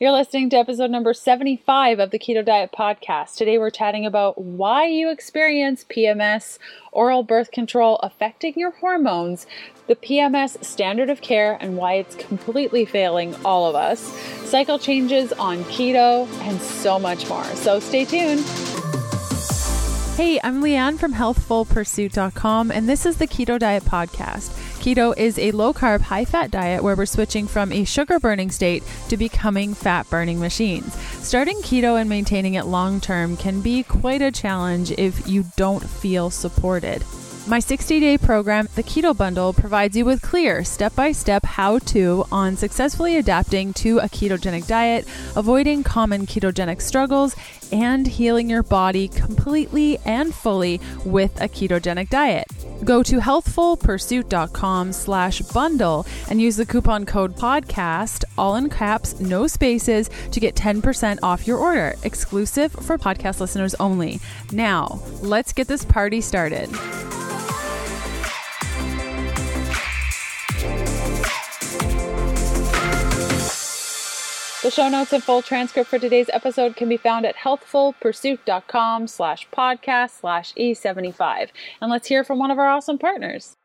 You're listening to episode number 75 of the Keto Diet Podcast. Today we're chatting about why you experience PMS, oral birth control affecting your hormones, the PMS standard of care, and why it's completely failing all of us, cycle changes on keto, and so much more. So stay tuned. Hey, I'm Leanne from healthfulpursuit.com, and this is the Keto Diet Podcast. Keto is a low carb, high fat diet where we're switching from a sugar burning state to becoming fat burning machines. Starting keto and maintaining it long term can be quite a challenge if you don't feel supported. My 60 day program, the Keto Bundle, provides you with clear step by step how to on successfully adapting to a ketogenic diet, avoiding common ketogenic struggles, and healing your body completely and fully with a ketogenic diet. Go to healthfulpursuit.com slash bundle and use the coupon code podcast, all in caps, no spaces, to get 10% off your order, exclusive for podcast listeners only. Now, let's get this party started. The show notes and full transcript for today's episode can be found at healthfulpursuit.com slash podcast slash E75. And let's hear from one of our awesome partners.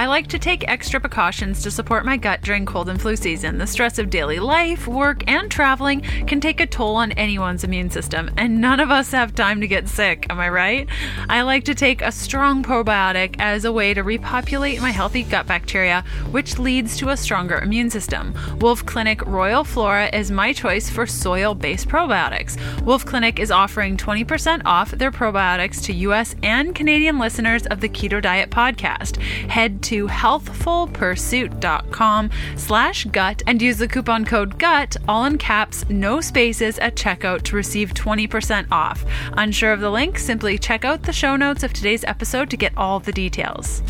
I like to take extra precautions to support my gut during cold and flu season. The stress of daily life, work, and traveling can take a toll on anyone's immune system, and none of us have time to get sick, am I right? I like to take a strong probiotic as a way to repopulate my healthy gut bacteria, which leads to a stronger immune system. Wolfe Clinic Royal Flora is my choice for soil based probiotics. Wolfe Clinic is offering 20% off their probiotics to US and Canadian listeners of the Keto Diet podcast. Head to to healthfulpursuit.com slash gut and use the coupon code GUT, all in caps, no spaces at checkout to receive 20% off. Unsure of the link? Simply check out the show notes of today's episode to get all the details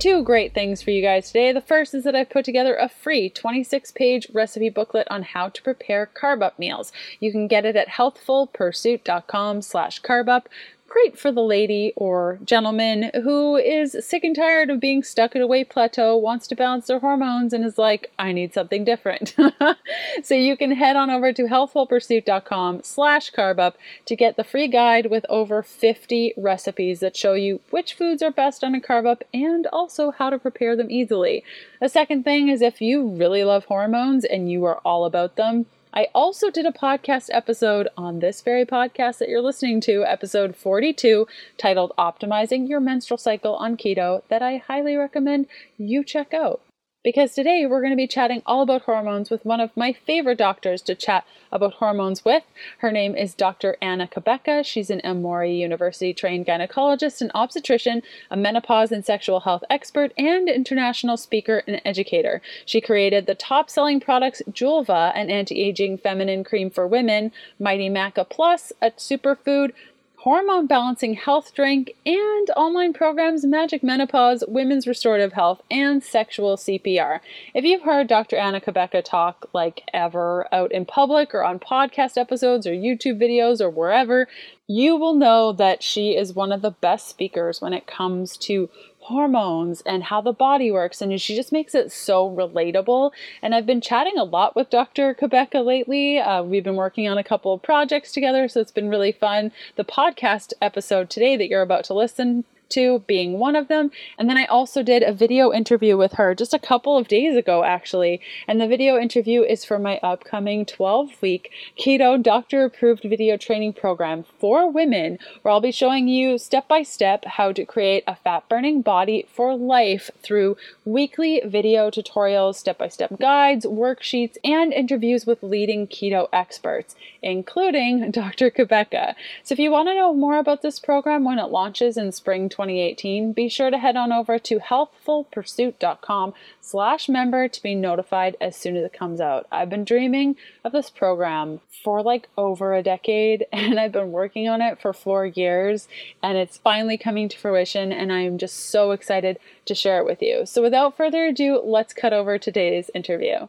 two great things for you guys today. The first is that I've put together a free 26 page recipe booklet on how to prepare carb up meals. You can get it at healthfulpursuit.com slash carb up great for the lady or gentleman who is sick and tired of being stuck at a weight plateau, wants to balance their hormones, and is like, I need something different. so you can head on over to healthfulpursuit.com slash carbup to get the free guide with over 50 recipes that show you which foods are best on a carb up and also how to prepare them easily. A second thing is if you really love hormones and you are all about them, I also did a podcast episode on this very podcast that you're listening to, episode 42, titled Optimizing Your Menstrual Cycle on Keto, that I highly recommend you check out because today we're going to be chatting all about hormones with one of my favorite doctors to chat about hormones with. Her name is Dr. Anna Cabeca. She's an Emory University trained gynecologist and obstetrician, a menopause and sexual health expert, and international speaker and educator. She created the top selling products Julva, an anti aging feminine cream for women, Mighty Maca Plus, a superfood hormone balancing health drink, and online programs Magic Menopause, Women's Restorative Health, and Sexual CPR. If you've heard Dr. Anna Cabeca talk like ever out in public or on podcast episodes or YouTube videos or wherever, you will know that she is one of the best speakers when it comes to hormones and how the body works. And she just makes it so relatable. And I've been chatting a lot with Dr. Cabeca lately. Uh, we've been working on a couple of projects together, so it's been really fun. The podcast episode today that you're about to listen to being one of them. And then I also did a video interview with her just a couple of days ago, actually. And the video interview is for my upcoming 12 week keto doctor approved video training program for women, where I'll be showing you step by step how to create a fat burning body for life through weekly video tutorials, step by step guides, worksheets, and interviews with leading keto experts, including Dr. Cabeca. So if you want to know more about this program when it launches in spring 2018, be sure to head on over to healthfulpursuit.com slash member to be notified as soon as it comes out. I've been dreaming of this program for like over a decade and I've been working on it for four years and it's finally coming to fruition and I am just so excited to share it with you. So without further ado, let's cut over today's interview.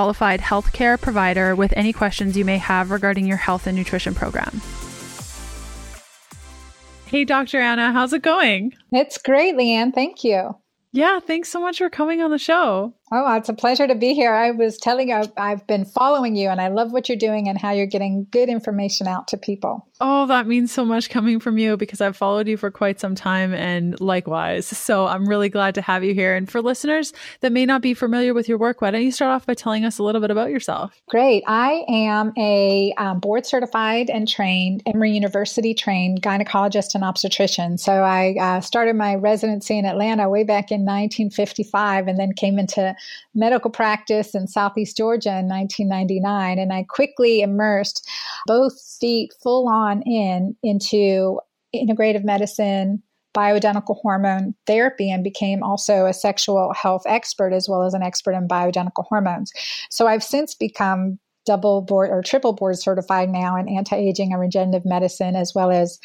qualified healthcare provider with any questions you may have regarding your health and nutrition program. Hey, Dr. Anna, how's it going? It's great, Leanne. Thank you. Yeah, thanks so much for coming on the show. Oh, it's a pleasure to be here. I was telling you, I've, been following you and I love what you're doing and how you're getting good information out to people. Oh, that means so much coming from you because I've followed you for quite some time and likewise. So I'm really glad to have you here. And for listeners that may not be familiar with your work, why don't you start off by telling us a little bit about yourself? Great. I am a um, board certified and trained, Emory University trained gynecologist and obstetrician. So I uh, started my residency in Atlanta way back in 1955 and then came into medical practice in Southeast Georgia in 1999. And I quickly immersed both feet full on in into integrative medicine, bioidentical hormone therapy and became also a sexual health expert as well as an expert in bioidentical hormones. So I've since become double board or triple board certified now in anti-aging and regenerative medicine as well as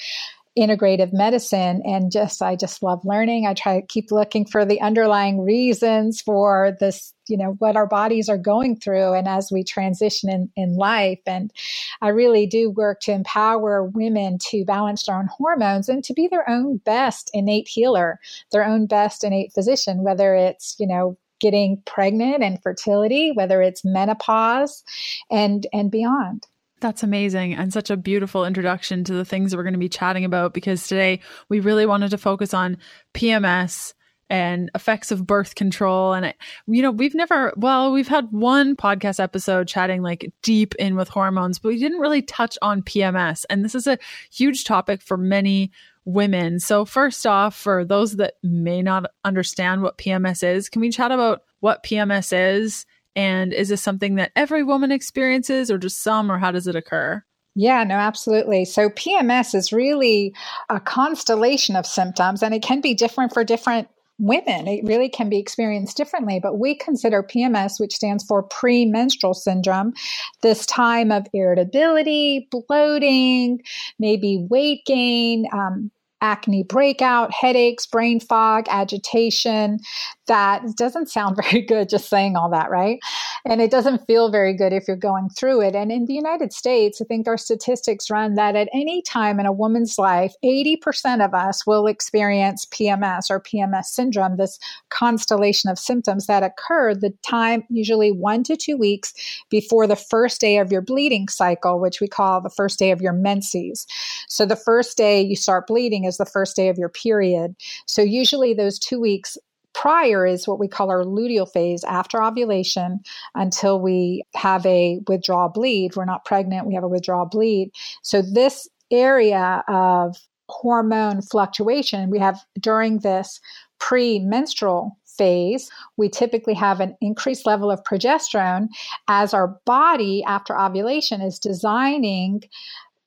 integrative medicine and just i just love learning. I try to keep looking for the underlying reasons for this you know what our bodies are going through and as we transition in, in life. And i really do work to empower women to balance their own hormones and to be their own best innate healer their own best innate physician whether it's you know getting pregnant and fertility whether it's menopause and and beyond that's amazing and such a beautiful introduction to the things that we're going to be chatting about because today we really wanted to focus on PMS and effects of birth control and you know we've never well we've had one podcast episode chatting like deep in with hormones but we didn't really touch on PMS and this is a huge topic for many women. So first off for those that may not understand what PMS is can we chat about what PMS is and is this something that every woman experiences or just some, or how does it occur? Yeah, no, absolutely. So PMS is really a constellation of symptoms, and it can be different for different women. It really can be experienced differently, but we consider PMS, which stands for premenstrual syndrome, this time of irritability, bloating, maybe weight gain, um, acne breakout, headaches, brain fog, agitation. That doesn't sound very good just saying all that, right? And it doesn't feel very good if you're going through it. And in the United States, I think our statistics run that at any time in a woman's life, 80% of us will experience PMS or PMS syndrome, this constellation of symptoms that occur the time, usually one to two weeks before the first day of your bleeding cycle, which we call the first day of your menses. So the first day you start bleeding is the first day of your period. So usually those two weeks prior is what we call our luteal phase after ovulation until we have a withdrawal bleed. We're not pregnant, we have a withdrawal bleed. So this area of hormone fluctuation we have during this premenstrual phase, we typically have an increased level of progesterone as our body after ovulation is designing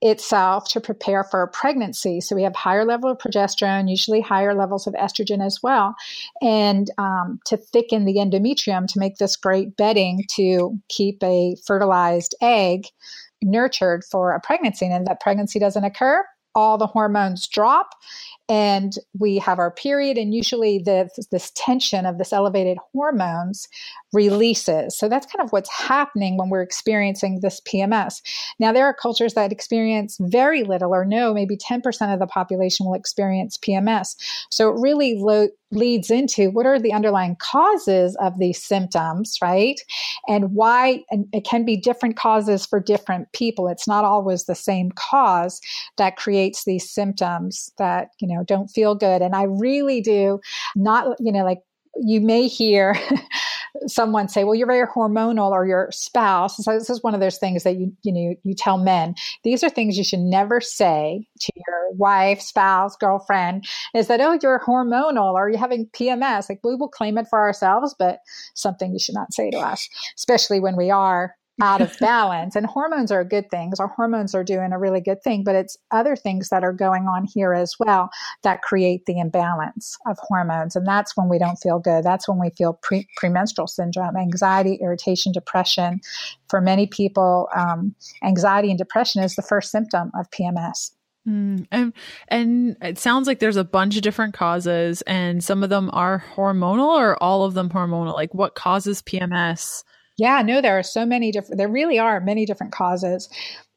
itself to prepare for a pregnancy. So we have higher level of progesterone, usually higher levels of estrogen as well, and um, to thicken the endometrium to make this great bedding to keep a fertilized egg nurtured for a pregnancy. And that pregnancy doesn't occur, all the hormones drop and we have our period and usually the, this tension of this elevated hormones releases. So that's kind of what's happening when we're experiencing this pms now there are cultures that experience very little or no maybe 10% of the population will experience pms so it really lo- leads into what are the underlying causes of these symptoms right? And why and it can be different causes for different people. It's not always the same cause that creates these symptoms that you know know, don't feel good. And I really do not, you know, like you may hear someone say, "Well, you're very hormonal," or your spouse. So this is one of those things that you you know you tell men. These are things you should never say to your wife, spouse, girlfriend. Is that oh you're hormonal or you're having PMS? Like we will claim it for ourselves, but something you should not say to us, especially when we are out of balance. And hormones are good things. Our hormones are doing a really good thing, but it's other things that are going on here as well that create the imbalance of hormones. And that's when we don't feel good. That's when we feel pre- premenstrual syndrome, anxiety, irritation, depression. For many people, um, anxiety and depression is the first symptom of PMS. Mm, and and it sounds like there's a bunch of different causes, and some of them are hormonal, or all of them hormonal. Like, what causes PMS? Yeah, no, there are so many different, there really are many different causes.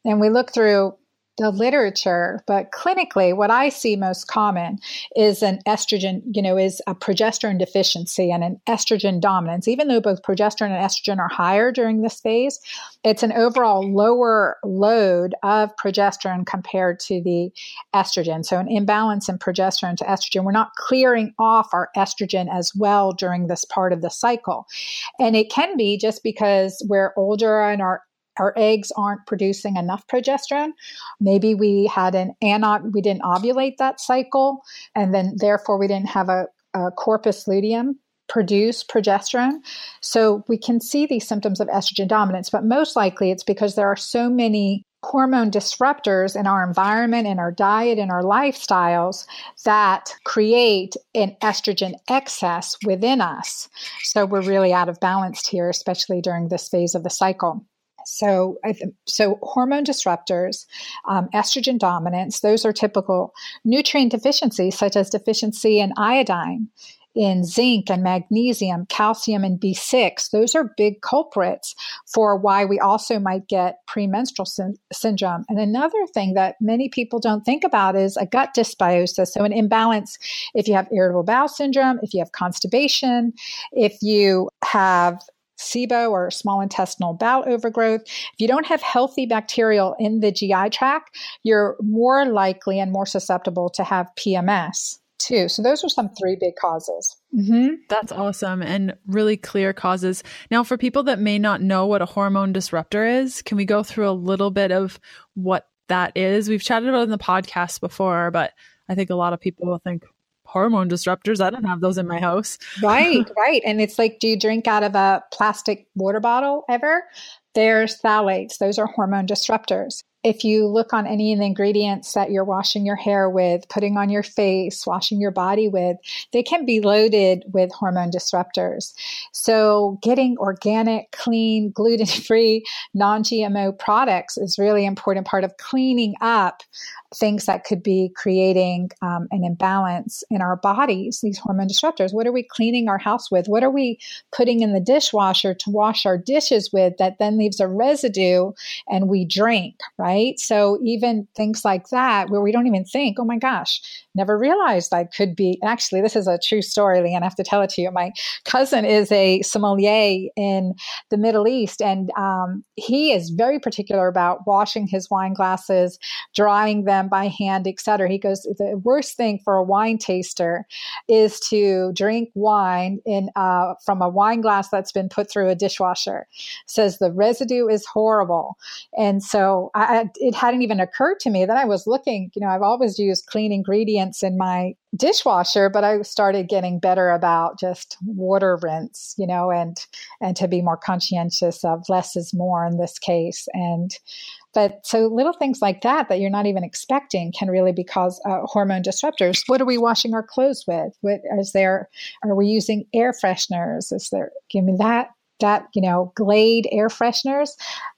And we look through the literature, but clinically, what I see most common is an estrogen, you know, is a progesterone deficiency and an estrogen dominance. Even though both progesterone and estrogen are higher during this phase, it's an overall lower load of progesterone compared to the estrogen. So, an imbalance in progesterone to estrogen. We're not clearing off our estrogen as well during this part of the cycle. And it can be just because we're older and our our eggs aren't producing enough progesterone. Maybe we had an anot, we didn't ovulate that cycle, and then therefore we didn't have a, a corpus luteum produce progesterone. So we can see these symptoms of estrogen dominance, but most likely it's because there are so many hormone disruptors in our environment, in our diet, in our lifestyles that create an estrogen excess within us. So we're really out of balance here, especially during this phase of the cycle. So, so hormone disruptors, um, estrogen dominance, those are typical nutrient deficiencies, such as deficiency in iodine, in zinc and magnesium, calcium and B6. Those are big culprits for why we also might get premenstrual sy- syndrome. And another thing that many people don't think about is a gut dysbiosis. So, an imbalance if you have irritable bowel syndrome, if you have constipation, if you have SIBO or small intestinal bowel overgrowth. If you don't have healthy bacterial in the GI tract, you're more likely and more susceptible to have PMS too. So those are some three big causes. Mm-hmm. That's awesome and really clear causes. Now, for people that may not know what a hormone disruptor is, can we go through a little bit of what that is? We've chatted about in the podcast before, but I think a lot of people will think, hormone disruptors. I don't have those in my house. right, right. And it's like, do you drink out of a plastic water bottle ever? There's phthalates, those are hormone disruptors if you look on any of the ingredients that you're washing your hair with, putting on your face, washing your body with, they can be loaded with hormone disruptors. So, getting organic, clean, gluten free, non GMO products is really important part of cleaning up things that could be creating um, an imbalance in our bodies, these hormone disruptors. What are we cleaning our house with? What are we putting in the dishwasher to wash our dishes with that then leaves a residue and we drink, right? Right? So even things like that, where we don't even think, oh my gosh, never realized I could be. Actually, this is a true story, Leanne. I have to tell it to you. My cousin is a sommelier in the Middle East, and um, he is very particular about washing his wine glasses, drying them by hand, etc. He goes, the worst thing for a wine taster is to drink wine in uh, from a wine glass that's been put through a dishwasher. Says the residue is horrible, and so I, it hadn't even occurred to me that I was looking, you know, I've always used clean ingredients in my dishwasher, but I started getting better about just water rinse, you know, and and to be more conscientious of less is more in this case. And but so little things like that that you're not even expecting can really be cause uh, hormone disruptors. What are we washing our clothes with? What is there? Are we using air fresheners? Is there? Give me that that, you know, Glade air fresheners,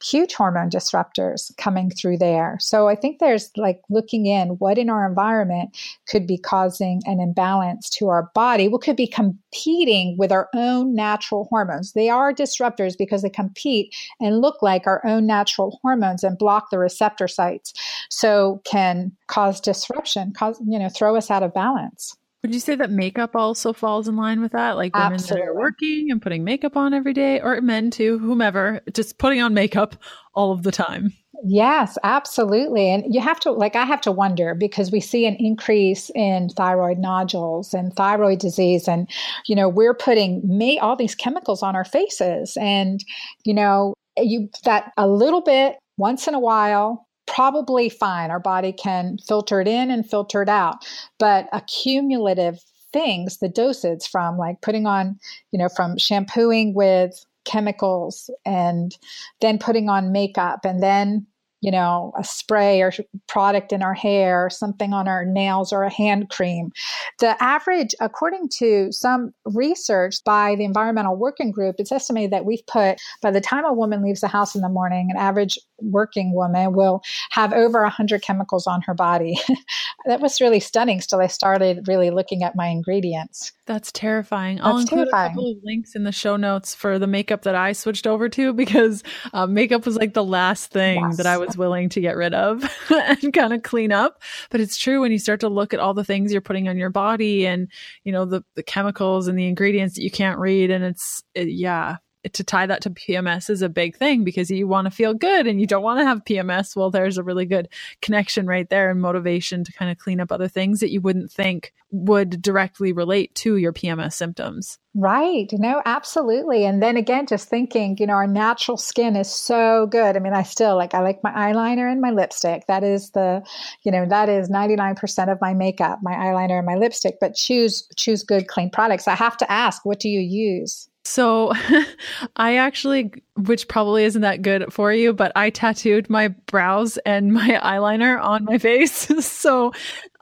huge hormone disruptors coming through there. So I think there's like looking in what in our environment could be causing an imbalance to our body, what could be competing with our own natural hormones. They are disruptors because they compete and look like our own natural hormones and block the receptor sites. So can cause disruption, cause, you know, throw us out of balance. Would you say that makeup also falls in line with that? Like women Absolutely. that are working and putting makeup on every day, or men too, whomever, just putting on makeup all of the time. Yes, absolutely. And you have to, like, I have to wonder because we see an increase in thyroid nodules and thyroid disease. And, you know, we're putting may, all these chemicals on our faces. And, you know, you that a little bit once in a while probably fine our body can filter it in and filter it out but accumulative things the dosage from like putting on you know from shampooing with chemicals and then putting on makeup and then you know, a spray or product in our hair, or something on our nails, or a hand cream. The average, according to some research by the Environmental Working Group, it's estimated that we've put, by the time a woman leaves the house in the morning, an average working woman will have over 100 chemicals on her body. that was really stunning till I started really looking at my ingredients. That's terrifying. That's I'll include terrifying. a couple of links in the show notes for the makeup that I switched over to because uh, makeup was like the last thing yes. that I was willing to get rid of and kind of clean up. But it's true when you start to look at all the things you're putting on your body and, you know, the, the chemicals and the ingredients that you can't read. And it's, it, yeah, to tie that to PMS is a big thing because you want to feel good and you don't want to have PMS. Well, there's a really good connection right there and motivation to kind of clean up other things that you wouldn't think would directly relate to your PMS symptoms. Right. No, absolutely. And then again, just thinking, you know, our natural skin is so good. I mean, I still like, I like my eyeliner and my lipstick. That is the, you know, that is 99% of my makeup, my eyeliner and my lipstick, but choose, choose good, clean products. I have to ask, what do you use? So I actually, which probably isn't that good for you, but I tattooed my brows and my eyeliner on my face. so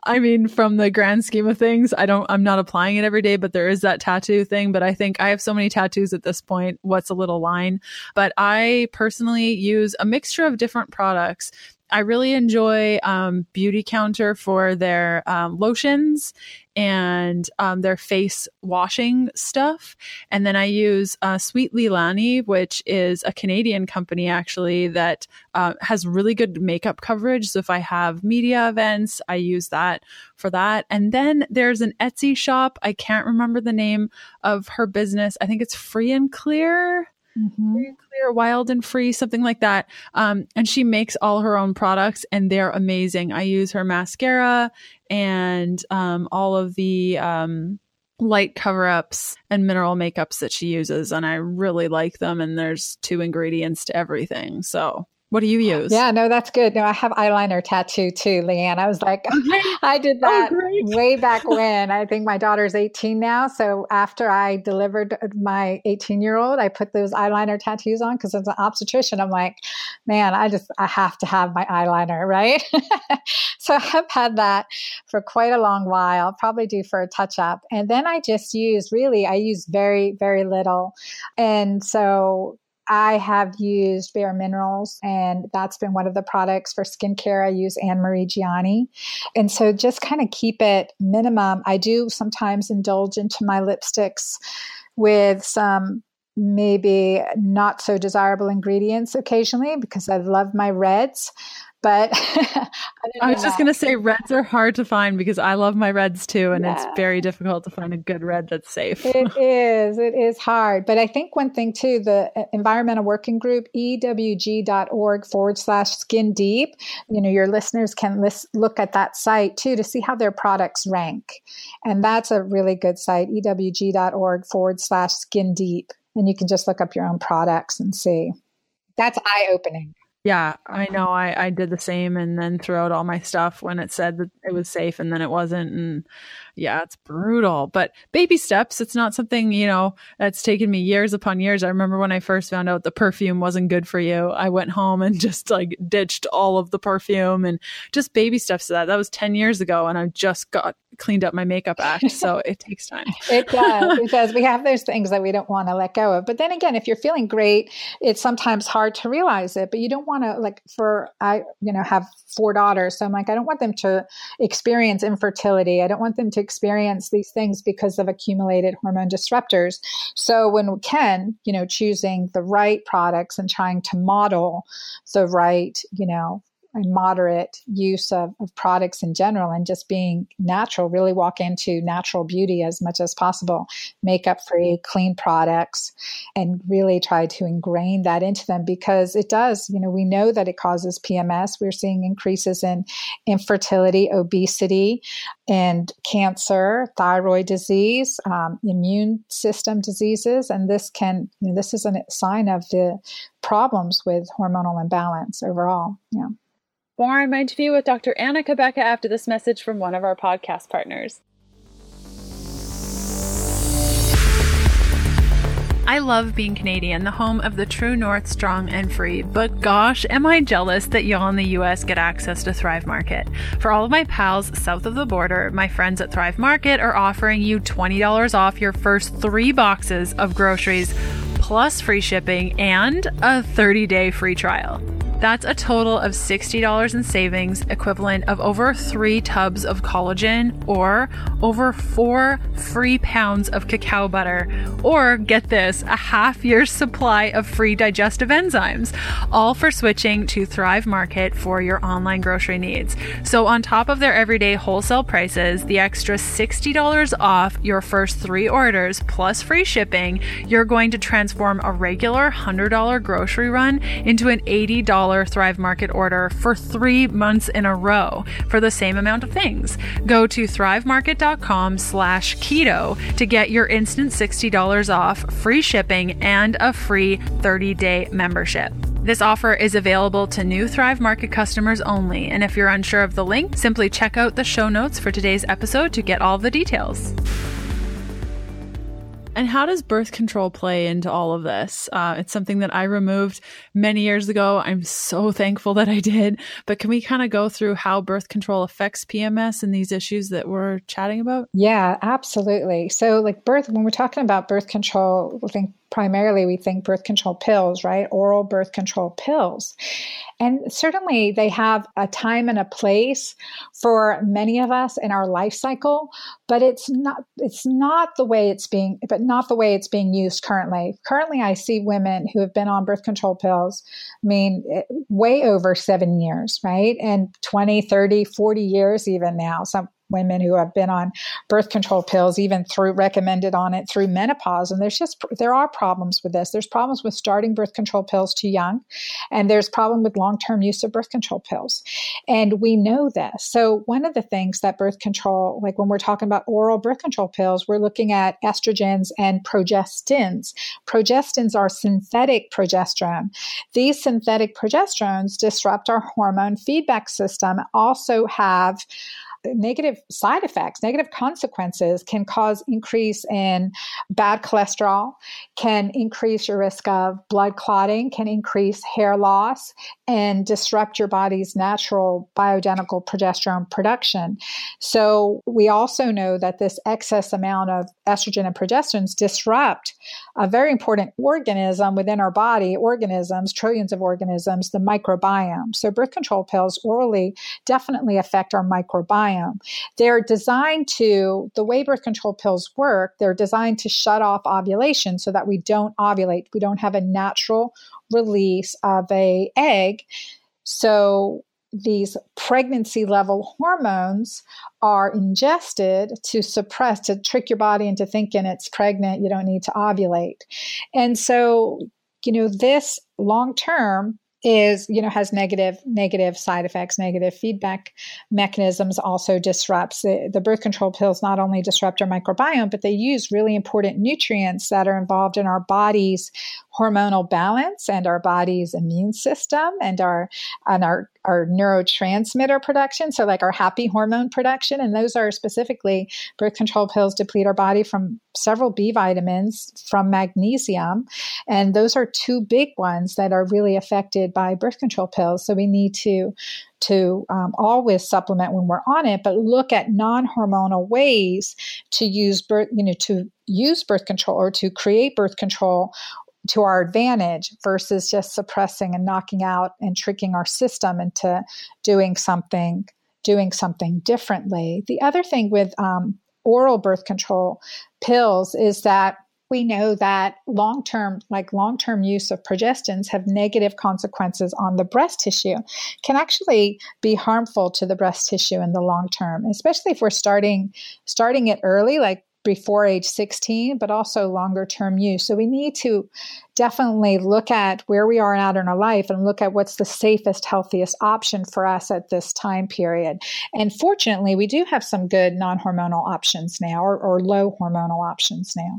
I mean, from the grand scheme of things, I don't, I'm not applying it every day, but there is that tattoo thing. But I think I have so many tattoos at this point. What's a little line? But I personally use a mixture of different products I really enjoy um, Beautycounter for their um, lotions and um, their face washing stuff. And then I use uh, Sweet Leilani, which is a Canadian company actually that uh, has really good makeup coverage. So if I have media events, I use that for that. And then there's an Etsy shop. I can't remember the name of her business. I think it's Free and Clear. Mm-hmm. clear, wild and free, something like that. Um, and she makes all her own products, and they're amazing. I use her mascara and um, all of the um, light cover ups and mineral makeups that she uses, and I really like them. And there's two ingredients to everything, so what do you use? Yeah, no, that's good. No, I have eyeliner tattoo too, Leanne. I was like, oh, I did oh, that oh, way back when. I think my daughter's 18 now. So after I delivered my 18 year old, I put those eyeliner tattoos on because as an obstetrician, I'm like, man, I just, I have to have my eyeliner, right? so I've had that for quite a long while, probably due for a touch up. And then I just use really, I use very, very little. And so I have used Bare Minerals, and that's been one of the products for skincare. I use Annmarie Gianni. And so just kind of keep it minimum. I do sometimes indulge into my lipsticks with some maybe not so desirable ingredients occasionally because I love my reds. But I, I, was just going to say reds are hard to find because I love my reds too. And yeah. it's very difficult to find a good red that's safe. It is. It is hard. But I think one thing too, the uh, Environmental Working Group, ewg.org forward slash skin deep, you know, your listeners can list, look at that site too to see how their products rank. And that's a really good site, ewg.org forward slash skin deep. And you can just look up your own products and see. That's eye opening. Yeah, I uh-huh. know. I, I did the same and then threw out all my stuff when it said that it was safe and then it wasn't. And yeah, it's brutal, but baby steps. It's not something, you know, that's taken me years upon years. I remember when I first found out the perfume wasn't good for you, I went home and just like ditched all of the perfume and just baby steps to that. That was 10 years ago and I just got cleaned up my makeup act. So it takes time. it does. It does. We have those things that we don't want to let go of. But then again, if you're feeling great, it's sometimes hard to realize it, but you don't want to like for I, you know, have four daughters. So I'm like, I don't want them to experience infertility. I don't want them to experience these things because of accumulated hormone disruptors. So when we can, you know, choosing the right products and trying to model the right, you know, a moderate use of, of products in general and just being natural, really walk into natural beauty as much as possible, makeup free, clean products, and really try to ingrain that into them because it does, you know, we know that it causes PMS. We're seeing increases in infertility, obesity, and cancer, thyroid disease, um, immune system diseases. And this can, you know, this is a sign of the problems with hormonal imbalance overall. Yeah. More on my interview with Dr. Anna Cabeca after this message from one of our podcast partners. I love being Canadian, the home of the true north, strong and free. But gosh, am I jealous that y'all in the US get access to Thrive Market. For all of my pals south of the border, my friends at Thrive Market are offering you $20 off your first three boxes of groceries, plus free shipping and a 30 day free trial. That's a total of $60 in savings, equivalent of over three tubs of collagen or over four free pounds of cacao butter, or get this, a half year's supply of free digestive enzymes, all for switching to Thrive Market for your online grocery needs. So, on top of their everyday wholesale prices, the extra $60 off your first three orders plus free shipping, you're going to transform a regular $100 grocery run into an $80 Thrive Market order for three months in a row for the same amount of things. Go to thrivemarket.com slash keto to get your instant $60 off, free shipping, and a free 30-day membership. This offer is available to new Thrive Market customers only, and if you're unsure of the link, simply check out the show notes for today's episode to get all the details. And how does birth control play into all of this? Uh, it's something that I removed many years ago. I'm so thankful that I did. But can we kind of go through how birth control affects PMS and these issues that we're chatting about? Yeah, absolutely. So, like birth, when we're talking about birth control, I think primarily we think birth control pills, right? Oral birth control pills. And certainly they have a time and a place for many of us in our life cycle, but it's not it's not the way it's being but not the way it's being used currently. Currently I see women who have been on birth control pills I mean eh, way over 7 years, right? And 20, 30, 40 years even now. Some women who have been on birth control pills, even through recommended on it through menopause. And there's just, there are problems with this. There's problems with starting birth control pills too young, and there's problem with long term use of birth control pills. And we know this. So, one of the things that birth control, like when we're talking about oral birth control pills, we're looking at estrogens and progestins. Progestins are synthetic progesterone. These synthetic progesterones disrupt our hormone feedback system, also have negative side effects, negative consequences can cause increase in bad cholesterol, can increase your risk of blood clotting, can increase hair loss, and disrupt your body's natural bioidentical progesterone production. So we also know that this excess amount of estrogen and progesterones disrupt a very important organism within our body, organisms, trillions of organisms, the microbiome. So birth control pills orally definitely affect our microbiome microbiome. They're designed to, the way birth control pills work, they're designed to shut off ovulation so that we don't ovulate. We don't have a natural release of a egg. So these pregnancy level hormones are ingested to suppress, to trick your body into thinking it's pregnant, you don't need to ovulate. And so, you know, this long term is you know has negative negative side effects negative feedback mechanisms also disrupts the, the birth control pills not only disrupt our microbiome but they use really important nutrients that are involved in our body's hormonal balance and our body's immune system and our and our our neurotransmitter production. So like our happy hormone production. And those are specifically birth control pills deplete our body from several b vitamins from magnesium. And those are two big ones that are really affected by birth control pills. So we need to to um, always supplement when we're on it, but look at non-hormonal ways to use birth, you know, to use birth control or to create birth control to our advantage versus just suppressing and knocking out and tricking our system into doing something doing something differently. The other thing with um, oral birth control pills is that we know that long term, like long term use of progestins, have negative consequences on the breast tissue, can actually be harmful to the breast tissue in the long term, especially if we're starting starting it early, like before age 16, but also longer term use. So we need to definitely look at where we are at in our life and look at what's the safest, healthiest option for us at this time period. And fortunately, we do have some good non hormonal options now or, or low hormonal options now,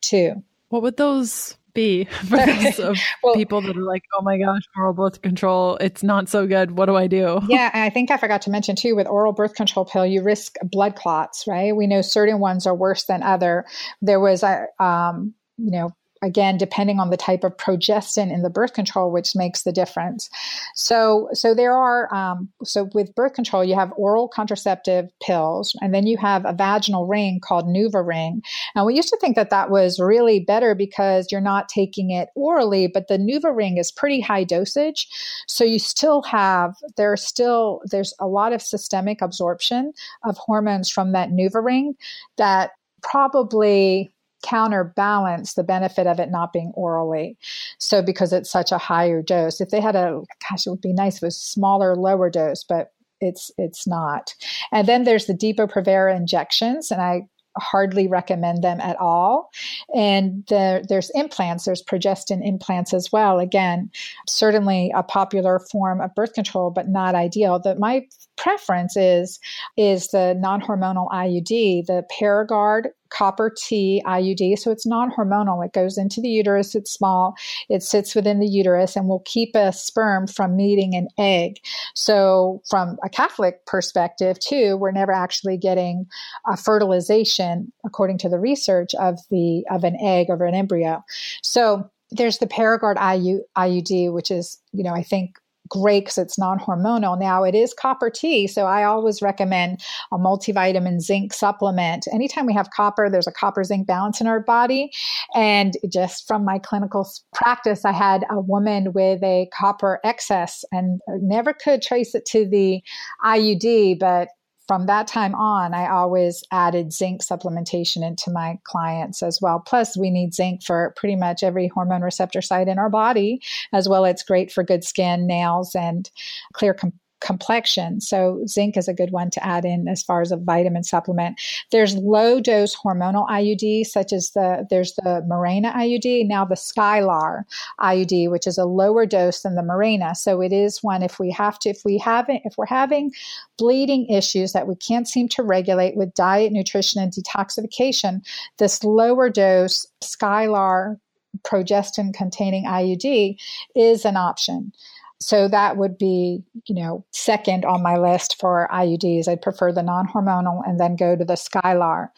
too. What would those be for those of well, people that are like, oh my gosh, oral birth control, it's not so good. What do I do? Yeah, I think I forgot to mention too, with oral birth control pill, you risk blood clots, right? We know certain ones are worse than other. There was a, um, you know, again depending on the type of progestin in the birth control which makes the difference. So so there are um, so with birth control you have oral contraceptive pills and then you have a vaginal ring called NuvaRing and we used to think that that was really better because you're not taking it orally but the NuvaRing is pretty high dosage. So you still have there's still there's a lot of systemic absorption of hormones from that NuvaRing that probably counterbalance the benefit of it not being orally. So because it's such a higher dose, if they had a gosh, it would be nice if it was smaller, lower dose, but it's it's not. And then there's the Depo-Provera injections, and I hardly recommend them at all. And the, there's implants, there's progestin implants as well. Again, certainly a popular form of birth control, but not ideal. That my preference is is the non-hormonal IUD, the Paragard copper T IUD. So it's non hormonal. It goes into the uterus. It's small. It sits within the uterus and will keep a sperm from meeting an egg. So, from a Catholic perspective, too, we're never actually getting a fertilization, according to the research, of the of an egg or an embryo. So there's the Paragard IU, IUD, which is, you know, I think great because it's non-hormonal. Now it is copper T, so I always recommend a multivitamin zinc supplement. Anytime we have copper, there's a copper zinc balance in our body. And just from my clinical practice, I had a woman with a copper excess and uh, never could trace it to the IUD, but from that time on, I always added zinc supplementation into my clients as well. Plus, we need zinc for pretty much every hormone receptor site in our body, as well. It's great for good skin, nails, and clear complexion. So zinc is a good one to add in as far as a vitamin supplement. There's low dose hormonal IUD, such as the there's the Mirena IUD, now the Skyla IUD, which is a lower dose than the Mirena. So it is one if we have to, if we haven't, if we're having bleeding issues that we can't seem to regulate with diet, nutrition, and detoxification, this lower dose Skyla progestin containing IUD is an option. So that would be, you know, second on my list for IUDs. I'd prefer the non-hormonal and then go to the Skyla,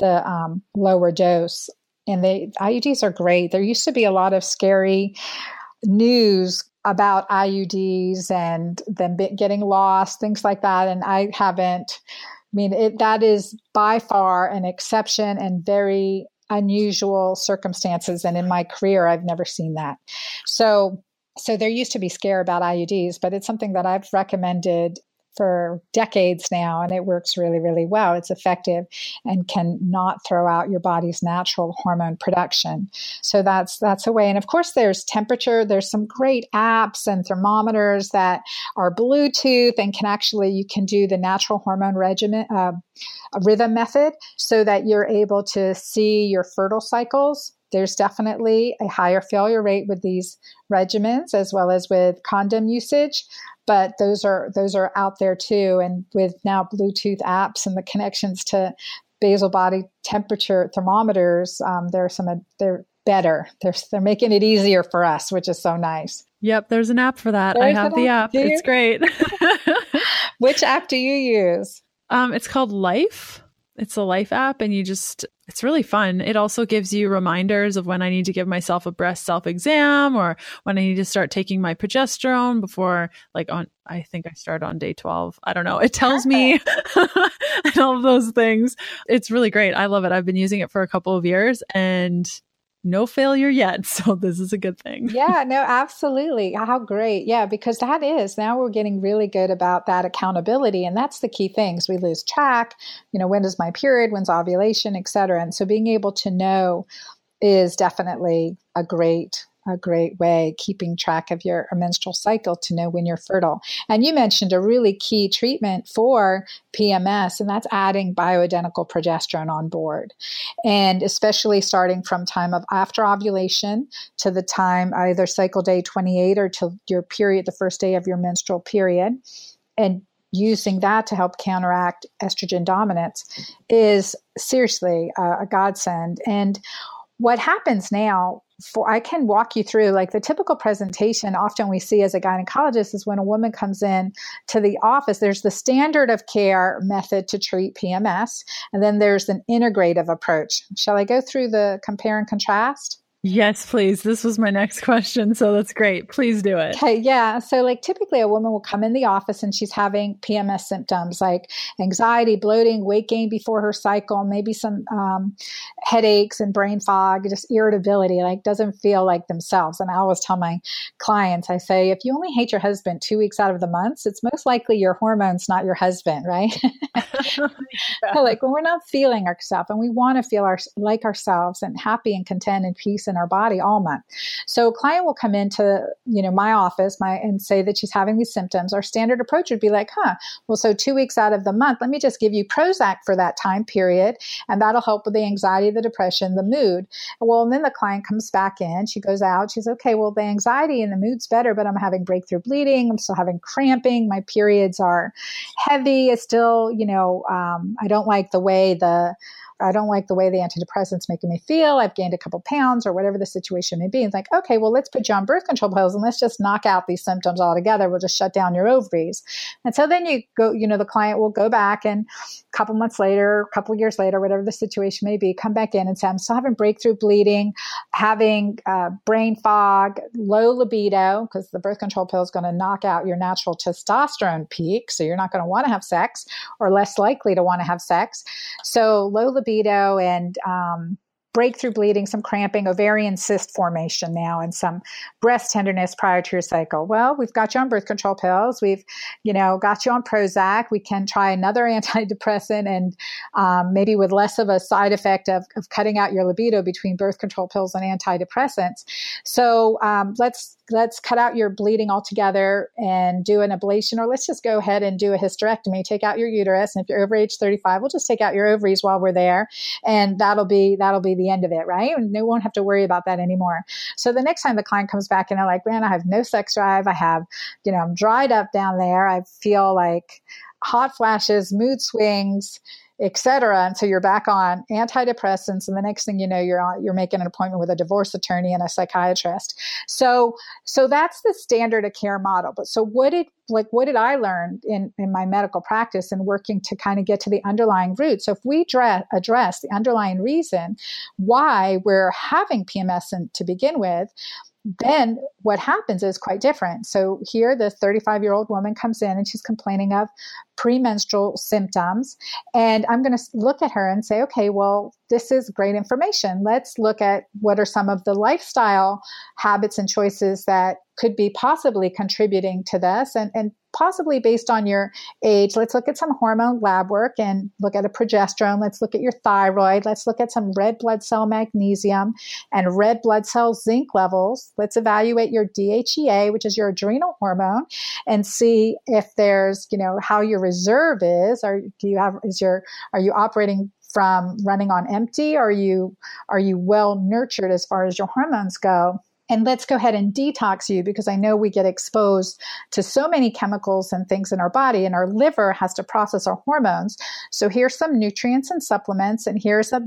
the um, lower dose. And the IUDs are great. There used to be a lot of scary news about IUDs and them getting lost, things like that. And I haven't. I mean, it, that is by far an exception and very unusual circumstances. And in my career, I've never seen that. So so there used to be scare about IUDs, but it's something that I've recommended for decades now and it works really really well. It's effective and can not throw out your body's natural hormone production. So that's that's a way. And of course there's temperature. There's some great apps and thermometers that are bluetooth and can actually you can do the natural hormone regimen uh, rhythm method so that you're able to see your fertile cycles there's definitely a higher failure rate with these regimens as well as with condom usage but those are those are out there too. And with now bluetooth apps and the connections to basal body temperature thermometers um, there are some they're better. They're, they're making it easier for us which is so nice. Yep there's an app for that. There's i have the app, app. it's great. Which app do you use? Um, it's called life. It's a life app and you just it's really fun. It also gives you reminders of when I need to give myself a breast self exam or when I need to start taking my progesterone before like on I think I start on day 12. I don't know. It tells me and all of those things. It's really great. I love it. I've been using it for a couple of years and no failure yet. So this is a good thing. yeah, no, absolutely. How great. Yeah, because that is now we're getting really good about that accountability. And that's the key things. We lose track, you know, when is my period, when's ovulation, et cetera. And so being able to know is definitely a great a great way keeping track of your menstrual cycle to know when you're fertile. And you mentioned a really key treatment for PMS, and that's adding bioidentical progesterone on board. And especially starting from time of after ovulation to the time either cycle day 28 or to your period, the first day of your menstrual period. And using that to help counteract estrogen dominance is seriously a godsend. And what happens now for I can walk you through like the typical presentation often we see as a gynecologist is when a woman comes in to the office there's the standard of care method to treat PMS and then there's an integrative approach. Shall I go through the compare and contrast? Yes, please. This was my next question. So that's great. Please do it. Okay. Yeah. So, like, typically a woman will come in the office and she's having PMS symptoms like anxiety, bloating, weight gain before her cycle, maybe some um, headaches and brain fog, just irritability, like, doesn't feel like themselves. And I always tell my clients, I say, if you only hate your husband two weeks out of the months, it's most likely your hormones, not your husband, right? yeah. like, when we're not feeling ourselves and we want to feel our, like ourselves and happy and content and peace in our body all month. So a client will come into, you know, my office my and say that she's having these symptoms. Our standard approach would be like, huh, well, so two weeks out of the month, let me just give you Prozac for that time period, and that'll help with the anxiety, the depression, the mood. Well, and then the client comes back in, she goes out, she's okay, well, the anxiety and the mood's better, but I'm having breakthrough bleeding, I'm still having cramping, my periods are heavy, it's still, you know, um, I don't like the way the I don't like the way the antidepressants making me feel. I've gained a couple pounds or whatever the situation may be. It's like, okay, well, let's put you on birth control pills and let's just knock out these symptoms altogether. We'll just shut down your ovaries. And so then you go, you know, the client will go back and a couple months later, a couple years later, whatever the situation may be, come back in and say, I'm still having breakthrough bleeding, having uh, brain fog, low libido, because the birth control pill is going to knock out your natural testosterone peak. So you're not going to want to have sex or less likely to want to have sex. So low libido libido and um, breakthrough bleeding, some cramping, ovarian cyst formation now, and some breast tenderness prior to your cycle. Well, we've got you on birth control pills. We've, you know, got you on Prozac. We can try another antidepressant and um, maybe with less of a side effect of, of cutting out your libido between birth control pills and antidepressants. So um, let's let's cut out your bleeding altogether and do an ablation, or let's just go ahead and do a hysterectomy, take out your uterus. And if you're over age 35, we'll just take out your ovaries while we're there. And that'll be, that'll be the end of it, right? And they won't have to worry about that anymore. So the next time the client comes back and they're like, man, I have no sex drive. I have, you know, I'm dried up down there. I feel like hot flashes, mood swings, etc. And so you're back on antidepressants, and the next thing you know, you're on, you're making an appointment with a divorce attorney and a psychiatrist. So so that's the standard of care model. But so what did like what did I learn in in my medical practice and working to kind of get to the underlying root? So if we address, address the underlying reason why we're having PMS in, to begin with, then what happens is quite different. So here, the 35 year old woman comes in and she's complaining of premenstrual symptoms. And I'm going to look at her and say, okay, well, this is great information. Let's look at what are some of the lifestyle habits and choices that could be possibly contributing to this and, and possibly based on your age. Let's look at some hormone lab work and look at a progesterone. Let's look at your thyroid. Let's look at some red blood cell magnesium and red blood cell zinc levels. Let's evaluate your DHEA, which is your adrenal hormone, and see if there's, you know, how your reserve is. Or do you have is your are you operating from running on empty? Are you are you well nurtured as far as your hormones go? And let's go ahead and detox you because I know we get exposed to so many chemicals and things in our body, and our liver has to process our hormones. So here's some nutrients and supplements, and here's a,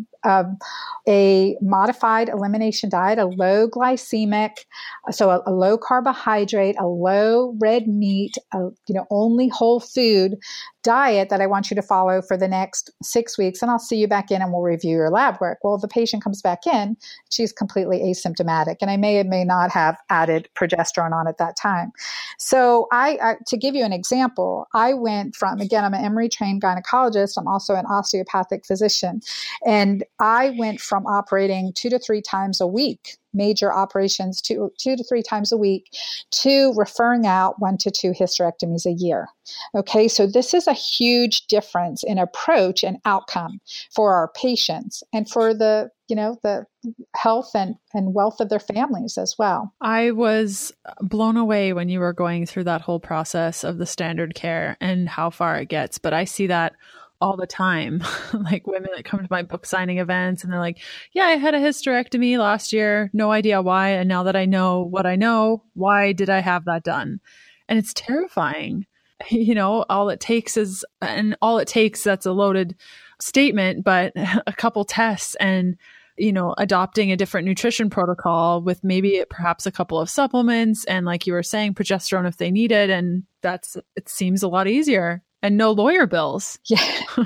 a, modified elimination diet, a low glycemic, so a, a, low carbohydrate, a low red meat, a, you know, only whole food diet that I want you to follow for the next six weeks, and I'll see you back in and we'll review your lab work. Well, the patient comes back in, she's completely asymptomatic, and I may or may not have added progesterone on at that time. So, I, I to give you an example, I went from again, I'm an Emory trained gynecologist. I'm also an osteopathic physician, and I went from operating two to three times a week major operations two, two to three times a week to referring out one to two hysterectomies a year. Okay, so this is a huge difference in approach and outcome for our patients and for the you know the health and, and wealth of their families as well i was blown away when you were going through that whole process of the standard care and how far it gets but i see that all the time. Like women that come to my book signing events and they're like yeah i had a hysterectomy last year no idea why and now that i know what i know why did i have that done? And it's terrifying. You know all it takes is and all it takes that's a loaded statement but a couple tests and you know, adopting a different nutrition protocol with maybe perhaps a couple of supplements and like you were saying, progesterone if they need it. And that's, it seems a lot easier and no lawyer bills. Yeah.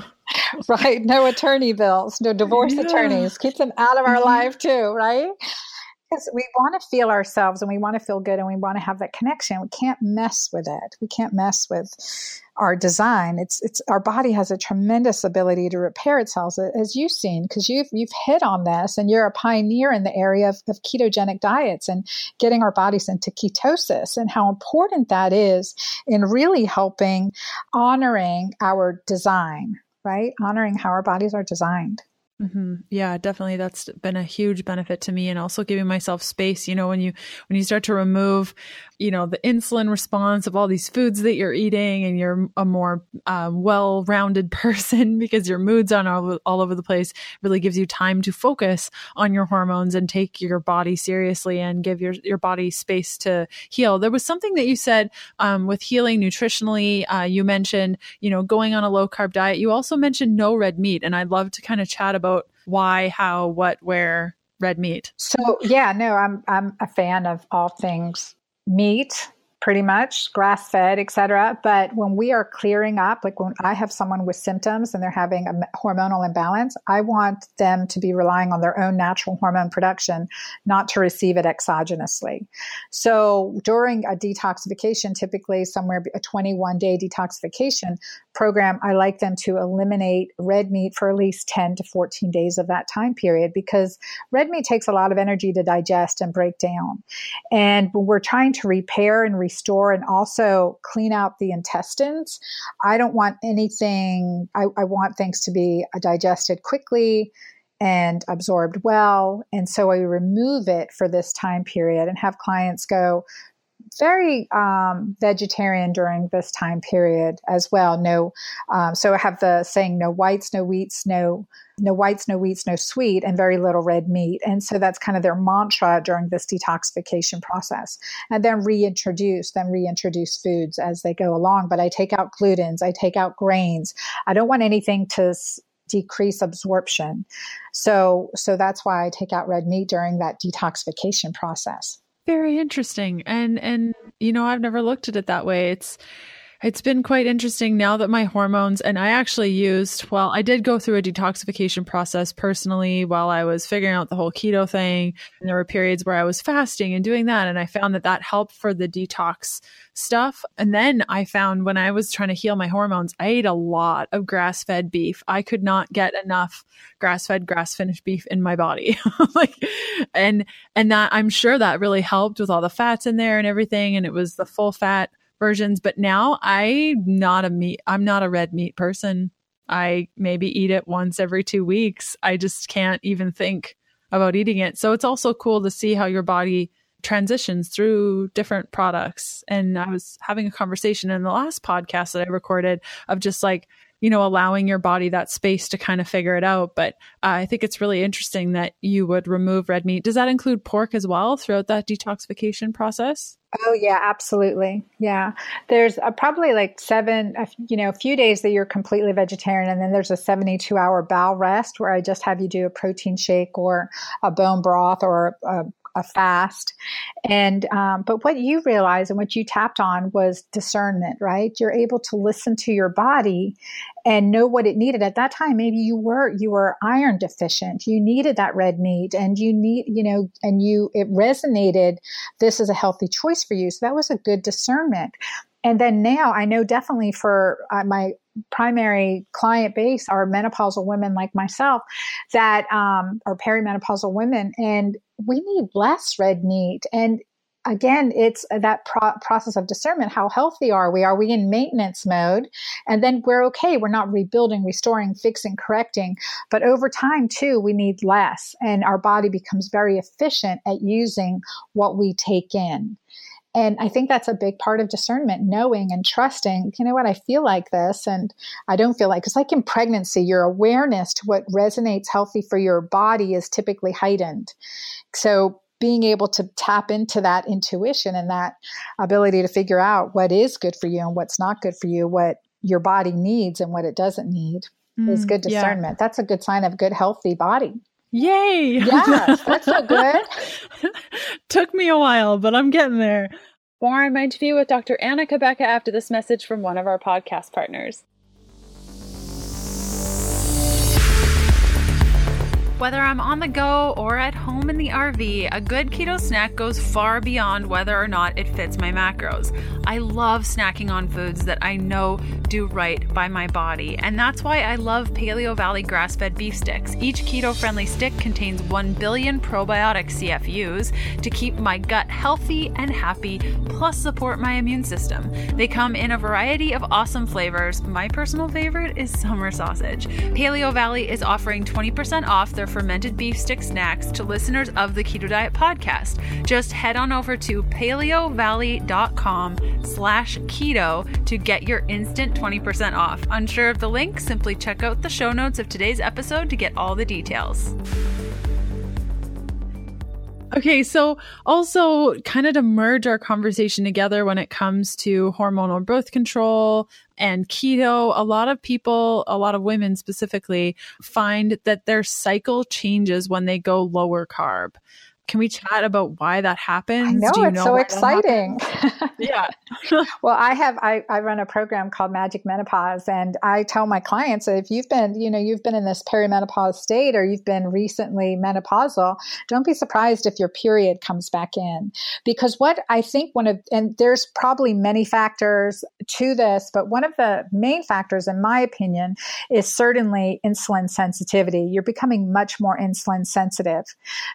right. No attorney bills, no divorce yeah. attorneys. Keep them out of our mm-hmm. life too, right? Because we want to feel ourselves and we want to feel good and we want to have that connection. We can't mess with it. We can't mess with our design. It's it's our body has a tremendous ability to repair itself, as you've seen, because you've you've hit on this, and you're a pioneer in the area of, of ketogenic diets and getting our bodies into ketosis, and how important that is in really helping honoring our design, right? Honoring how our bodies are designed. Mm-hmm. Yeah, definitely. That's been a huge benefit to me, and also giving myself space. You know, when you when you start to remove, you know, the insulin response of all these foods that you're eating, and you're a more um, well-rounded person because your moods on all, all over the place, really gives you time to focus on your hormones and take your body seriously and give your your body space to heal. There was something that you said um, with healing nutritionally. Uh, you mentioned, you know, going on a low carb diet. You also mentioned no red meat, and I'd love to kind of chat about why, how, what, where red meat. So yeah, no, I'm I'm a fan of all things meat pretty much grass fed, etc. But when we are clearing up, like when I have someone with symptoms and they're having a hormonal imbalance, I want them to be relying on their own natural hormone production, not to receive it exogenously. So during a detoxification, typically somewhere a 21 day detoxification program, I like them to eliminate red meat for at least 10 to 14 days of that time period because red meat takes a lot of energy to digest and break down. And we're trying to repair and restore and also clean out the intestines. I don't want anything, I, I want things to be digested quickly and absorbed well. And so I remove it for this time period and have clients go, very um, vegetarian during this time period as well. No, um, so I have the saying no whites, no wheats, no no whites, no wheats, no sweet, and very little red meat. And so that's kind of their mantra during this detoxification process. And then reintroduce, then reintroduce foods as they go along. But I take out glutens, I take out grains. I don't want anything to decrease absorption. So so that's why I take out red meat during that detoxification process. Very interesting. And and you know, I've never looked at it that way. It's it's been quite interesting now that my hormones and I actually used well, I did go through a detoxification process personally while I was figuring out the whole keto thing. And there were periods where I was fasting and doing that and I found that that helped for the detox stuff. And then I found when I was trying to heal my hormones, I ate a lot of grass-fed beef. I could not get enough grass-fed, grass-finished beef in my body. like and and that I'm sure that really helped with all the fats in there and everything and it was the full fat versions. But now I'm not a meat, I'm not a red meat person. I maybe eat it once every two weeks. I just can't even think about eating it. So it's also cool to see how your body transitions through different products. And I was having a conversation in the last podcast that I recorded of just like you know, allowing your body that space to kind of figure it out. But uh, I think it's really interesting that you would remove red meat. Does that include pork as well throughout that detoxification process? Oh yeah, absolutely. Yeah, there's a, probably like seven, you know, a few days that you're completely vegetarian, and then there's a 72 hour bowel rest where I just have you do a protein shake or a bone broth or a, a fast. And, um, but what you realized and what you tapped on was discernment, right? You're able to listen to your body and know what it needed at that time. Maybe you were, you were iron deficient. You needed that red meat and you need, you know, and you, it resonated. This is a healthy choice for you. So that was a good discernment. And then now I know definitely for uh, my primary client base are menopausal women like myself that um, are perimenopausal women, and we need less red meat. And again, it's that pro- process of discernment. How healthy are we? Are we in maintenance mode? And then we're okay. We're not rebuilding, restoring, fixing, correcting. But over time, too, we need less. And our body becomes very efficient at using what we take in. And I think that's a big part of discernment, knowing and trusting, you know what, I feel like this and I don't feel like, it's like in pregnancy, your awareness to what resonates healthy for your body is typically heightened. So being able to tap into that intuition and that ability to figure out what is good for you and what's not good for you, what your body needs and what it doesn't need mm, is good discernment. Yeah. That's a good sign of good, healthy body. Yay! Yes, that's so good. Took me a while, but I'm getting there. More on my interview with Dr. Anna Cabeca after this message from one of our podcast partners. Whether I'm on the go or at home in the RV, a good keto snack goes far beyond whether or not it fits my macros. I love snacking on foods that I know do right by my body, and that's why I love Paleo Valley grass fed beef sticks. Each keto friendly stick contains 1 billion probiotic CFUs to keep my gut healthy and happy, plus support my immune system. They come in a variety of awesome flavors. My personal favorite is summer sausage. Paleo Valley is offering 20% off their fermented beef stick snacks to listeners of the Keto Diet podcast. Just head on over to paleovalley.com slash keto to get your instant 20% off. Unsure of the link? Simply check out the show notes of today's episode to get all the details. Okay, so also kind of to merge our conversation together when it comes to hormonal birth control and keto, a lot of people, a lot of women specifically, find that their cycle changes when they go lower carb. Can we chat about why that happens? I know, you it's know so exciting. yeah. well, I have I, I run a program called Magic Menopause and I tell my clients that if you've been, you know, you've been in this perimenopause state or you've been recently menopausal, don't be surprised if your period comes back in. Because what I think one of and there's probably many factors to this, but one of the main factors in my opinion is certainly insulin sensitivity. You're becoming much more insulin sensitive.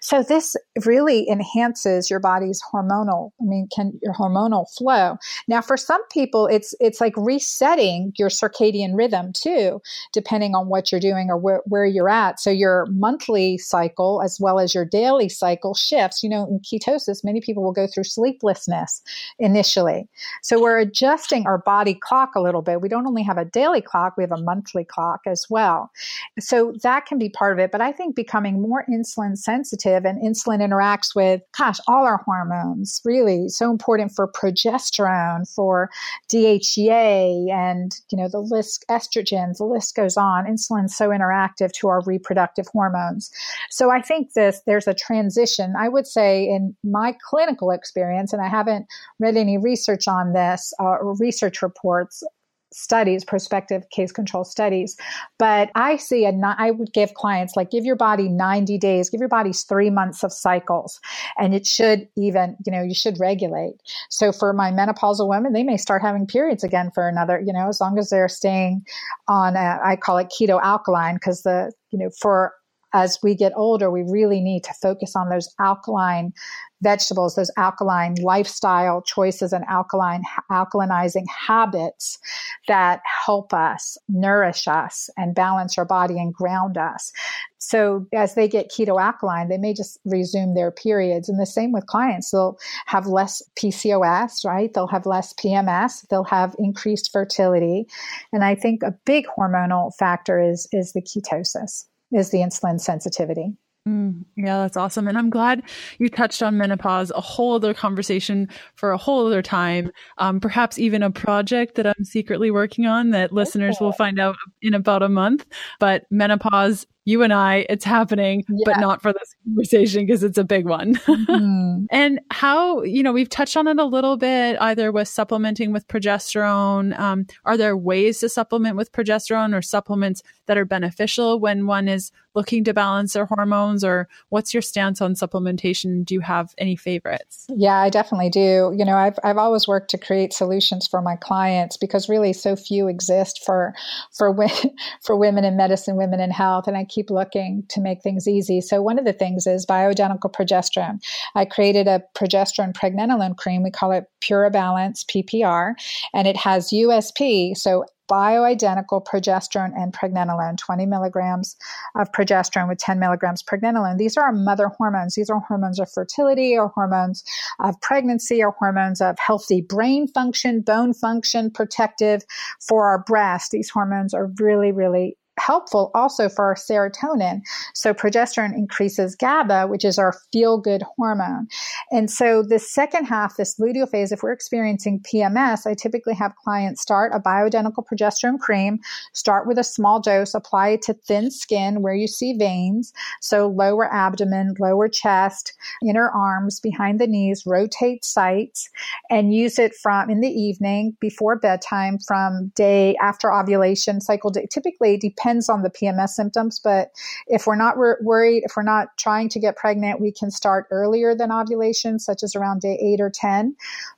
So this really enhances your body's hormonal i mean can your hormonal flow. Now for some people it's it's like resetting your circadian rhythm too depending on what you're doing or where, where you're at. So your monthly cycle as well as your daily cycle shifts. You know in ketosis many people will go through sleeplessness initially. So we're adjusting our body clock a little bit. We don't only have a daily clock we have a monthly clock as well. So that can be part of it but i think becoming more insulin sensitive and insulin interacts with, gosh, all our hormones, really so important for progesterone, for DHEA, and, you know, the list, estrogens, the list goes on. Insulin's so interactive to our reproductive hormones. So I think this, there's a transition. I would say in my clinical experience, and I haven't read any research on this uh, research reports, studies, prospective case control studies. But I see a, I would give clients like give your body 90 days, give your body three months of cycles, and it should even, you know, you should regulate. So for my menopausal women, they may start having periods again for another, you know, as long as they're staying on, a, I call it keto alkaline because the, you know, for as we get older, we really need to focus on those alkaline vegetables, those alkaline lifestyle choices and alkaline alkalinizing habits that help us nourish us and balance our body and ground us. So as they get keto alkaline, they may just resume their periods. And the same with clients. They'll have less PCOS, right? They'll have less PMS. They'll have increased fertility. And I think a big hormonal factor is, is the ketosis is the insulin sensitivity. Mm, yeah, that's awesome. And I'm glad you touched on menopause, a whole other conversation for a whole other time. Um, perhaps even a project that I'm secretly working on that listeners will find out in about a month. But menopause you and I, it's happening, yeah. but not for this conversation because it's a big one. mm-hmm. And how, you know, we've touched on it a little bit, either with supplementing with progesterone. Um, are there ways to supplement with progesterone or supplements that are beneficial when one is looking to balance their hormones? Or what's your stance on supplementation? Do you have any favorites? Yeah, I definitely do. You know, I've, I've always worked to create solutions for my clients because really so few exist for, for, for women in medicine, women in health. And I keep looking to make things easy. So one of the things is bioidentical progesterone. I created a progesterone pregnenolone cream. We call it Pure Balance PPR, and it has USP, so bioidentical progesterone and pregnenolone, 20 milligrams of progesterone with 10 milligrams pregnenolone. These are our mother hormones. These are hormones of fertility or hormones of pregnancy or hormones of healthy brain function, bone function, protective for our breast. These hormones are really, really helpful also for our serotonin. So progesterone increases GABA, which is our feel good hormone. And so the second half, this luteal phase, if we're experiencing PMS, I typically have clients start a bioidentical progesterone cream, start with a small dose, apply it to thin skin where you see veins. So lower abdomen, lower chest, inner arms, behind the knees, rotate sites and use it from in the evening before bedtime from day after ovulation cycle day. Typically depends depends on the PMS symptoms, but if we're not wor- worried, if we're not trying to get pregnant, we can start earlier than ovulation, such as around day eight or 10.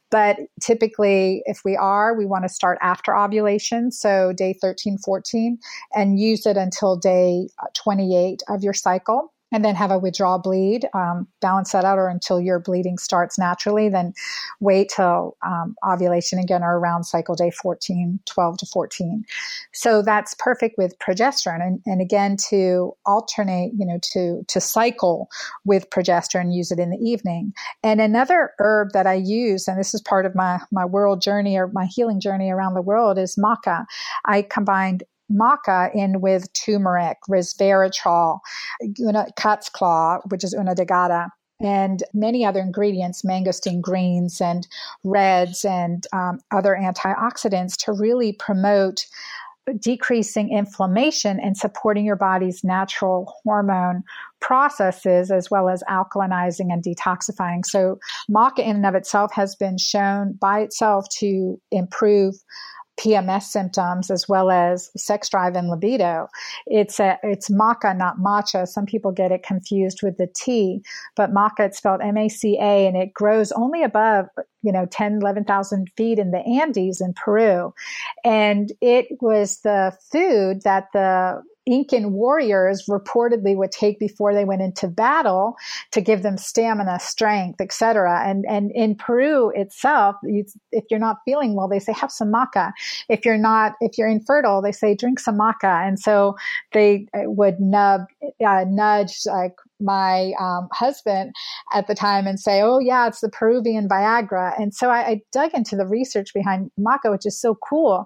But typically, if we are, we want to start after ovulation, so day 13, 14, and use it until day uh, 28 of your cycle and then have a withdrawal bleed, um, balance that out or until your bleeding starts naturally. Then wait till um, ovulation again or around cycle day 14, 12 to 14. So that's perfect with progesterone. And, and again, to alternate, you know, to, to cycle with progesterone, use it in the evening. And another herb that I use, and this is part of my, my world journey or my healing journey around the world, is maca. I combined maca in with turmeric, resveratrol, una, cat's claw, which is uña de gato, and many other ingredients, mangosteen greens and reds and um, other antioxidants to really promote decreasing inflammation and supporting your body's natural hormone processes as well as alkalinizing and detoxifying. So maca in and of itself has been shown by itself to improve PMS symptoms as well as sex drive and libido. It's a, it's maca, not matcha. Some people get it confused with the T, but maca, it's spelled M-A-C-A, and it grows only above, you know, 10, 11,000 feet in the Andes in Peru. And it was the food that the Incan warriors reportedly would take before they went into battle to give them stamina, strength, etc. And and in Peru itself, you, if you're not feeling well, they say have some maca. If you're not, if you're infertile, they say drink some maca. And so they uh, would nub, uh, nudge like my um, husband at the time and say, "Oh yeah, it's the Peruvian Viagra." And so I, I dug into the research behind maca, which is so cool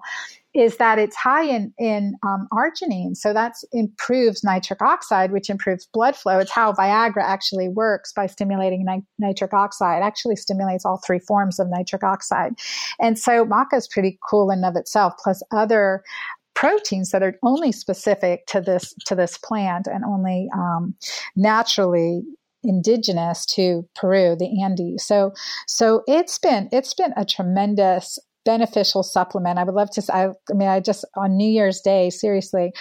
is that it's high in in um, arginine, so that improves nitric oxide, which improves blood flow. It's how Viagra actually works by stimulating ni- nitric oxide. It actually stimulates all three forms of nitric oxide, and so maca is pretty cool in of itself. Plus other proteins that are only specific to this to this plant and only um, naturally indigenous to Peru, the Andes. So, so it's been it's been a tremendous beneficial supplement. I would love to. I, I mean, I just on New Year's Day, seriously,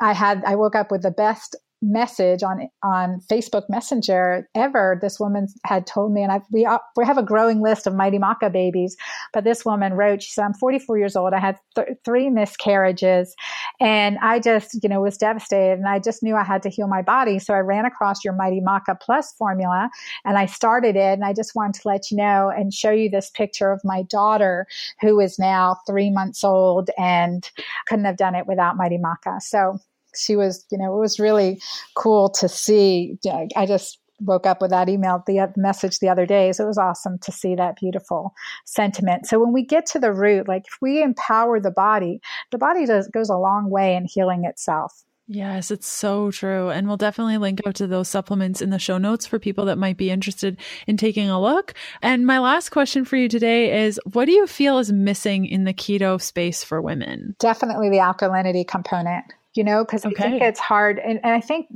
I had I woke up with the best message on on Facebook Messenger ever. This woman had told me, and I, we uh, we have a growing list of Mighty Maca babies. But this woman wrote, she said, "I'm 44 years old. I had th- three miscarriages, and I just you know was devastated, and I just knew I had to heal my body. So I ran across your Mighty Maca Plus formula, and I started it. And I just wanted to let you know and show you this picture of my daughter, who is now three months old, and couldn't have done it without Mighty Maca. So." She was, you know, it was really cool to see. I just woke up with that email, the uh, message the other day. So it was awesome to see that beautiful sentiment. So when we get to the root, like if we empower the body, the body does, goes a long way in healing itself. Yes, it's so true. And we'll definitely link out to those supplements in the show notes for people that might be interested in taking a look. And my last question for you today is what do you feel is missing in the keto space for women? Definitely the alkalinity component you know, because okay. I think it's hard. And, and I think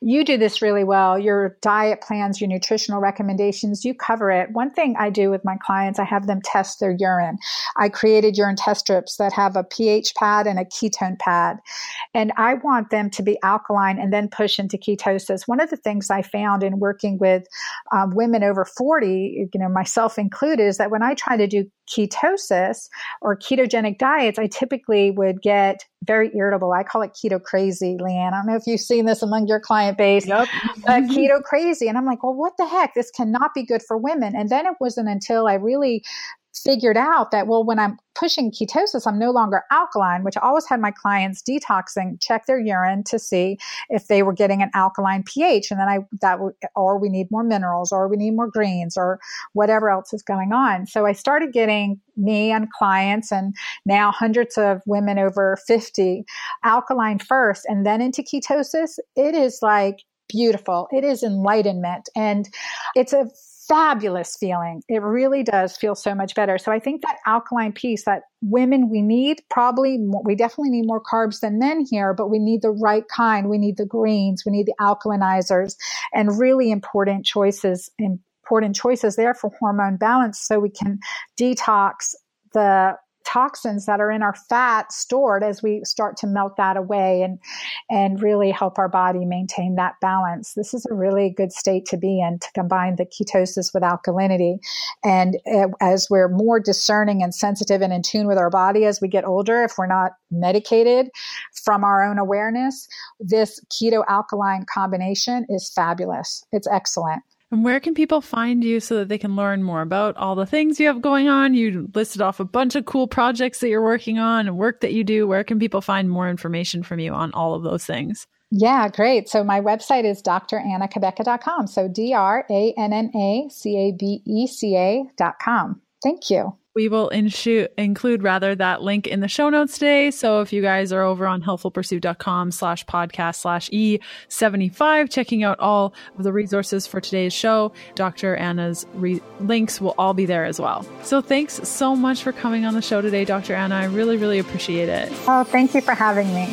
you do this really well. Your diet plans, your nutritional recommendations, you cover it. One thing I do with my clients, I have them test their urine. I created urine test strips that have a pH pad and a ketone pad. And I want them to be alkaline and then push into ketosis. One of the things I found in working with um, women over 40, you know, myself included, is that when I try to do ketosis or ketogenic diets, I typically would get very irritable. I call it keto crazy, Leanne. I don't know if you've seen this among your client base. Yep. uh, keto crazy. And I'm like, well, what the heck? This cannot be good for women. And then it wasn't until I really figured out that well when i'm pushing ketosis i'm no longer alkaline which i always had my clients detoxing check their urine to see if they were getting an alkaline ph and then i that or we need more minerals or we need more greens or whatever else is going on. So i started getting me and clients and now hundreds of women over 50 alkaline first and then into ketosis. It is like beautiful. It is enlightenment and it's a fabulous feeling. It really does feel so much better. So I think that alkaline piece that women we need probably we definitely need more carbs than men here, but we need the right kind. We need the greens, we need the alkalinizers and really important choices important choices there for hormone balance so we can detox the toxins that are in our fat stored as we start to melt that away and and really help our body maintain that balance. This is a really good state to be in to combine the ketosis with alkalinity. And as we're more discerning and sensitive and in tune with our body as we get older, if we're not medicated from our own awareness, this keto alkaline combination is fabulous. It's excellent. And where can people find you so that they can learn more about all the things you have going on? You listed off a bunch of cool projects that you're working on and work that you do. Where can people find more information from you on all of those things? Yeah, great. So my website is drannacabeca.com. So D R A N N A C A B E C A.com. Thank you. We will include rather that link in the show notes today. So if you guys are over on healthfulpursuit.com slash podcast slash E75, checking out all of the resources for today's show, Dr. Anna's re- links will all be there as well. So thanks so much for coming on the show today, Dr. Anna. I really, really appreciate it. Oh, thank you for having me.